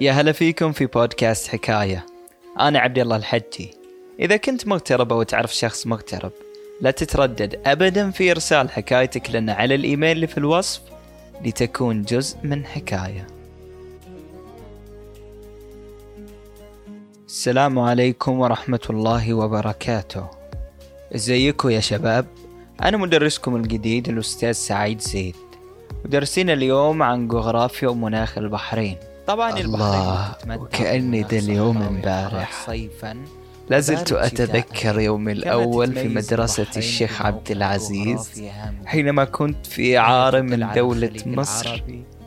يا هلا فيكم في بودكاست حكاية. أنا عبد الله الحجي. إذا كنت مغترب أو تعرف شخص مغترب لا تتردد أبدا في إرسال حكايتك لنا على الإيميل اللي في الوصف لتكون جزء من حكاية. السلام عليكم ورحمة الله وبركاته. إزيكم يا شباب؟ أنا مدرسكم الجديد الأستاذ سعيد زيد. ودرسنا اليوم عن جغرافيا ومناخ البحرين. طبعا الله، وكأني ده اليوم امبارح. صيفا لازلت أتذكر يومي الأول في مدرسة الشيخ عبد العزيز. حينما كنت في إعارة من دولة مصر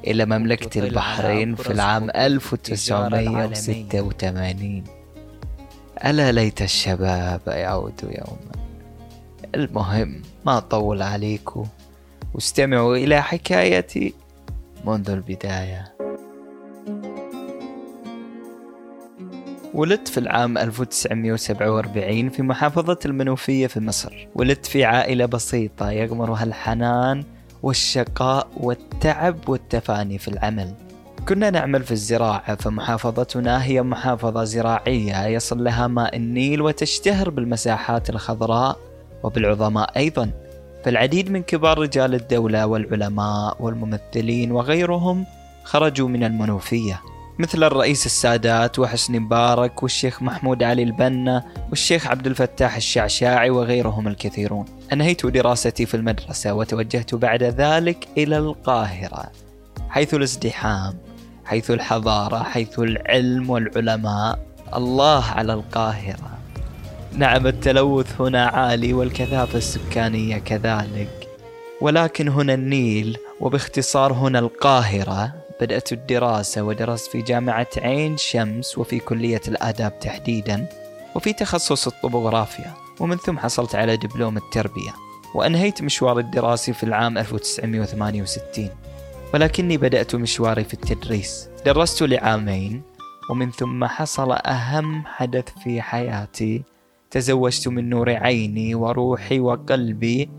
إلى مملكة البحرين في العام خطوط التجارة العالمية. 1986 ألا ليت الشباب يعودوا يوما المهم ما أطول عليكم واستمعوا إلى حكايتي منذ البداية ولدت في العام 1947 في محافظة المنوفية في مصر. ولدت في عائلة بسيطة يغمرها الحنان والشقاء والتعب والتفاني في العمل. كنا نعمل في الزراعة فمحافظتنا هي محافظة زراعية يصل لها ماء النيل وتشتهر بالمساحات الخضراء وبالعظماء أيضا. فالعديد من كبار رجال الدولة والعلماء والممثلين وغيرهم خرجوا من المنوفية. مثل الرئيس السادات وحسني مبارك والشيخ محمود علي البنا والشيخ عبد الفتاح الشعشاعي وغيرهم الكثيرون. أنهيت دراستي في المدرسة وتوجهت بعد ذلك إلى القاهرة حيث الازدحام حيث الحضارة حيث العلم والعلماء. الله على القاهرة. نعم التلوث هنا عالي والكثافة السكانية كذلك. ولكن هنا النيل وباختصار هنا القاهرة بدأت الدراسة ودرست في جامعة عين شمس وفي كلية الآداب تحديدا وفي تخصص الطبوغرافيا ومن ثم حصلت على دبلوم التربية وأنهيت مشوار الدراسي في العام 1968 ولكني بدأت مشواري في التدريس. درست لعامين ومن ثم حصل أهم حدث في حياتي. تزوجت من نور عيني وروحي وقلبي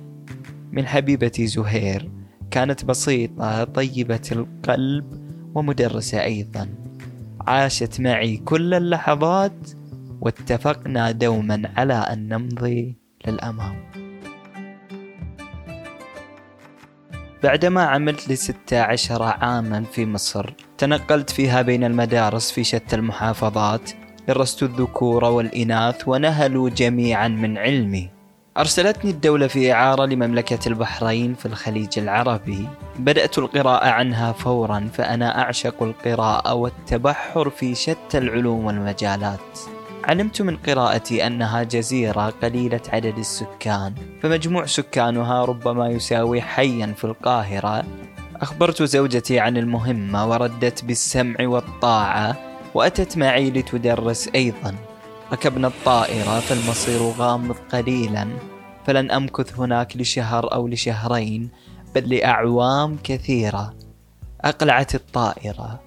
من حبيبتي زهير. كانت بسيطة طيبة القلب ومدرسة أيضا. عاشت معي كل اللحظات واتفقنا دوما على أن نمضي للأمام. بعدما عملت لستة عشر عاما في مصر تنقلت فيها بين المدارس في شتى المحافظات. درست الذكور والإناث ونهلوا جميعا من علمي. أرسلتني الدولة في إعارة لمملكة البحرين في الخليج العربي. بدأت القراءة عنها فورا فأنا أعشق القراءة والتبحر في شتى العلوم والمجالات. علمت من قراءتي أنها جزيرة قليلة عدد السكان فمجموع سكانها ربما يساوي حيا في القاهرة. أخبرت زوجتي عن المهمة وردت بالسمع والطاعة وأتت معي لتدرس أيضا. ركبنا الطائرة فالمصير غامض قليلا. فلن أمكث هناك لشهر أو لشهرين بل لأعوام كثيرة. أقلعت الطائرة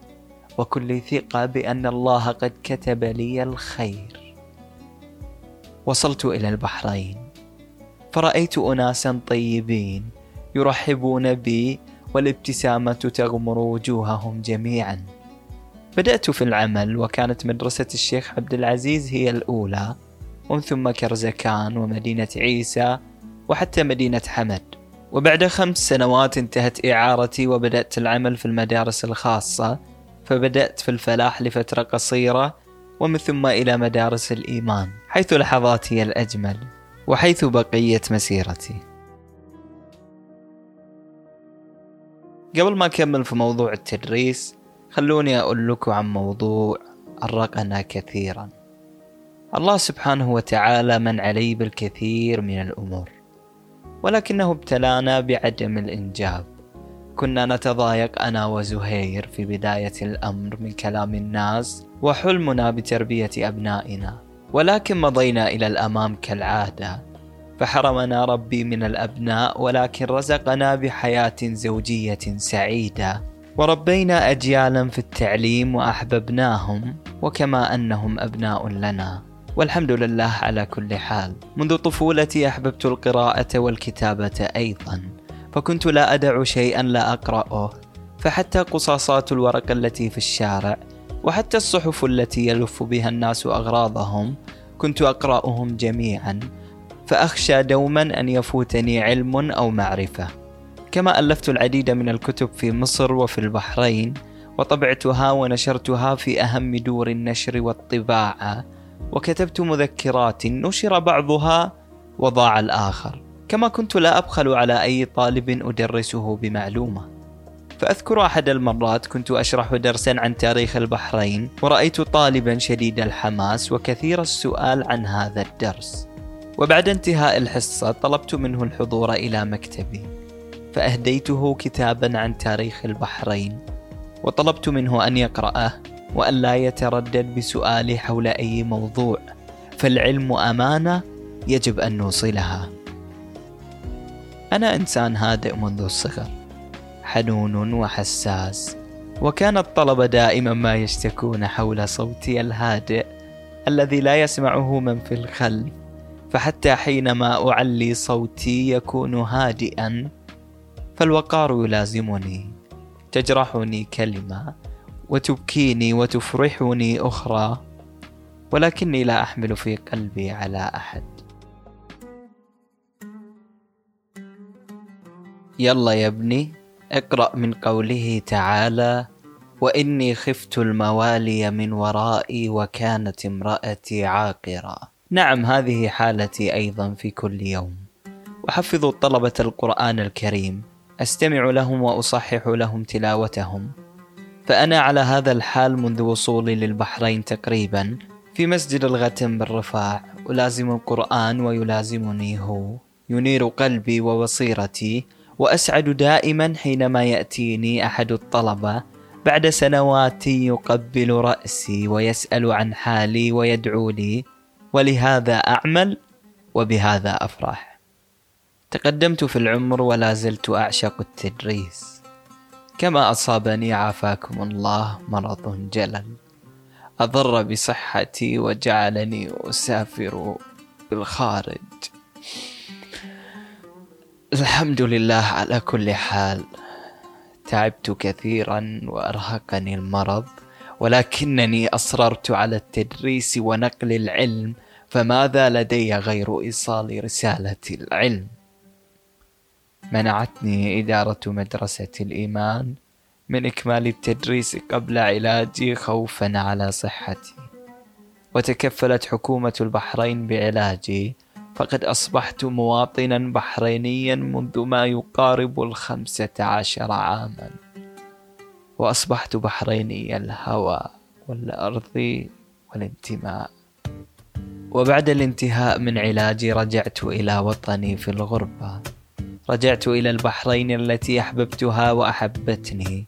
وكل ثقة بأن الله قد كتب لي الخير. وصلت إلى البحرين فرأيت أناسا طيبين يرحبون بي والابتسامة تغمر وجوههم جميعا. بدأت في العمل وكانت مدرسة الشيخ عبد العزيز هي الأولى ومن ثم كرزكان ومدينة عيسى وحتى مدينة حمد. وبعد خمس سنوات انتهت إعارتي وبدأت العمل في المدارس الخاصة فبدأت في الفلاح لفترة قصيرة ومن ثم إلى مدارس الإيمان حيث لحظاتي الأجمل وحيث بقية مسيرتي. قبل ما أكمل في موضوع التدريس خلوني أقول لكم عن موضوع أرقنا كثيرا. الله سبحانه وتعالى من علي بالكثير من الأمور ولكنه ابتلانا بعدم الإنجاب. كنا نتضايق أنا وزهير في بداية الأمر من كلام الناس وحلمنا بتربية أبنائنا ولكن مضينا إلى الأمام كالعادة. فحرمنا ربي من الأبناء ولكن رزقنا بحياة زوجية سعيدة. وربينا أجيالا في التعليم وأحببناهم وكما أنهم أبناء لنا. والحمد لله على كل حال. منذ طفولتي أحببت القراءة والكتابة أيضا فكنت لا أدع شيئا لا أقرأه فحتى قصاصات الورق التي في الشارع وحتى الصحف التي يلف بها الناس أغراضهم كنت أقرأهم جميعا فأخشى دوما أن يفوتني علم أو معرفة. كما ألفت العديد من الكتب في مصر وفي البحرين وطبعتها ونشرتها في أهم دور النشر والطباعة وكتبت مذكرات نشر بعضها وضاع الآخر. كما كنت لا أبخل على أي طالب أدرسه بمعلومة. فأذكر أحد المرات كنت أشرح درسا عن تاريخ البحرين ورأيت طالبا شديد الحماس وكثير السؤال عن هذا الدرس. وبعد انتهاء الحصة طلبت منه الحضور إلى مكتبي. فأهديته كتابا عن تاريخ البحرين وطلبت منه أن يقرأه وأن لا يتردد بسؤالي حول أي موضوع فالعلم أمانة يجب أن نوصلها. أنا إنسان هادئ منذ الصغر حنون وحساس وكان الطلبة دائما ما يشتكون حول صوتي الهادئ الذي لا يسمعه من في الخلف فحتى حينما أعلي صوتي يكون هادئا فالوقار يلازمني. تجرحني كلمة وتبكيني وتفرحني أخرى ولكني لا أحمل في قلبي على أحد. يلا يا ابني اقرأ من قوله تعالى وإني خفت الموالي من ورائي وكانت امرأتي عاقرا نعم هذه حالتي أيضا في كل يوم. أحفظ طلبة القرآن الكريم. أستمع لهم وأصحح لهم تلاوتهم. فأنا على هذا الحال منذ وصولي للبحرين تقريبا في مسجد الغتم بالرفاع ألازم القرآن ويلازمني هو. ينير قلبي وبصيرتي وأسعد دائما حينما يأتيني أحد الطلبة بعد سنوات يقبل رأسي ويسأل عن حالي ويدعو لي ولهذا أعمل وبهذا أفرح. تقدمت في العمر ولا زلت أعشق التدريس. كما أصابني عافاكم الله مرض جلل. أضر بصحتي وجعلني أسافر بالخارج. الحمد لله على كل حال. تعبت كثيرا وأرهقني المرض ولكنني أصررت على التدريس ونقل العلم فماذا لدي غير إيصال رسالة العلم؟ منعتني إدارة مدرسة الإيمان من إكمال التدريس قبل علاجي خوفا على صحتي. وتكفلت حكومة البحرين بعلاجي فقد أصبحت مواطنا بحرينيا منذ ما يقارب الخمسة عشر عاما. وأصبحت بحريني الهوى والأرض والانتماء. وبعد الانتهاء من علاجي رجعت إلى وطني في الغربة. رجعت إلى البحرين التي أحببتها وأحبتني.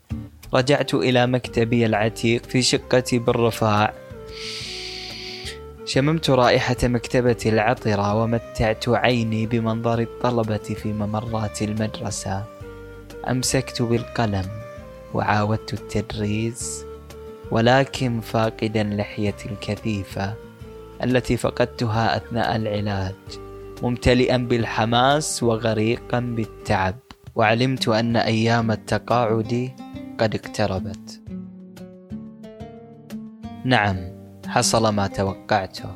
رجعت إلى مكتبي العتيق في شقتي بالرفاع. شممت رائحة مكتبتي العطرة ومتعت عيني بمنظر الطلبة في ممرات المدرسة. أمسكت بالقلم وعاودت التدريس ولكن فاقدا لحيتي الكثيفة التي فقدتها أثناء العلاج. ممتلئا بالحماس وغريقا بالتعب. وعلمت أن أيام التقاعد قد اقتربت. نعم حصل ما توقعته.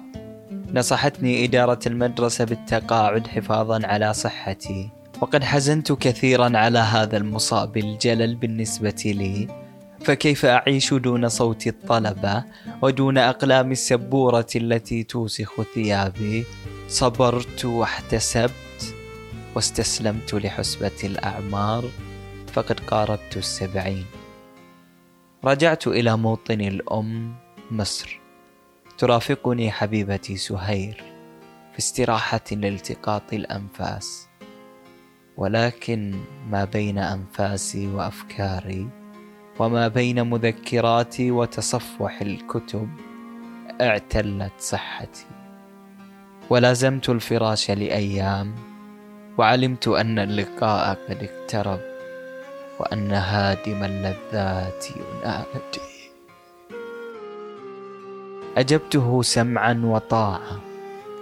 نصحتني إدارة المدرسة بالتقاعد حفاظا على صحتي. وقد حزنت كثيرا على هذا المصاب الجلل بالنسبة لي. فكيف أعيش دون صوت الطلبة ودون أقلام السبورة التي توسخ ثيابي؟ صبرت واحتسبت واستسلمت لحسبة الأعمار فقد قاربت السبعين. رجعت إلى موطني الأم مصر. ترافقني حبيبتي سهير في استراحة لالتقاط الأنفاس. ولكن ما بين أنفاسي وأفكاري وما بين مذكراتي وتصفح الكتب اعتلت صحتي. ولازمت الفراش لأيام وعلمت أن اللقاء قد اقترب وأن هادم اللذات ينادي. أجبته سمعا وطاعة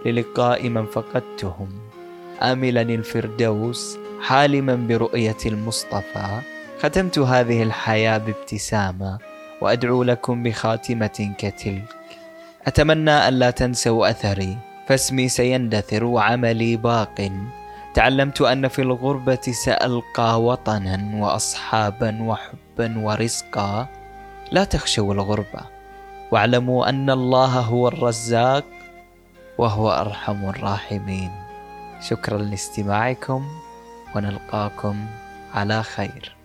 للقاء من فقدتهم آملا الفردوس حالما برؤية المصطفى. ختمت هذه الحياة بابتسامة وأدعو لكم بخاتمة كتلك. أتمنى أن لا تنسوا أثري فاسمي سيندثر وعملي باق. تعلمت أن في الغربة سألقى وطنا وأصحابا وحبا ورزقا. لا تخشوا الغربة واعلموا أن الله هو الرزاق وهو أرحم الراحمين. شكرا لاستماعكم ونلقاكم على خير.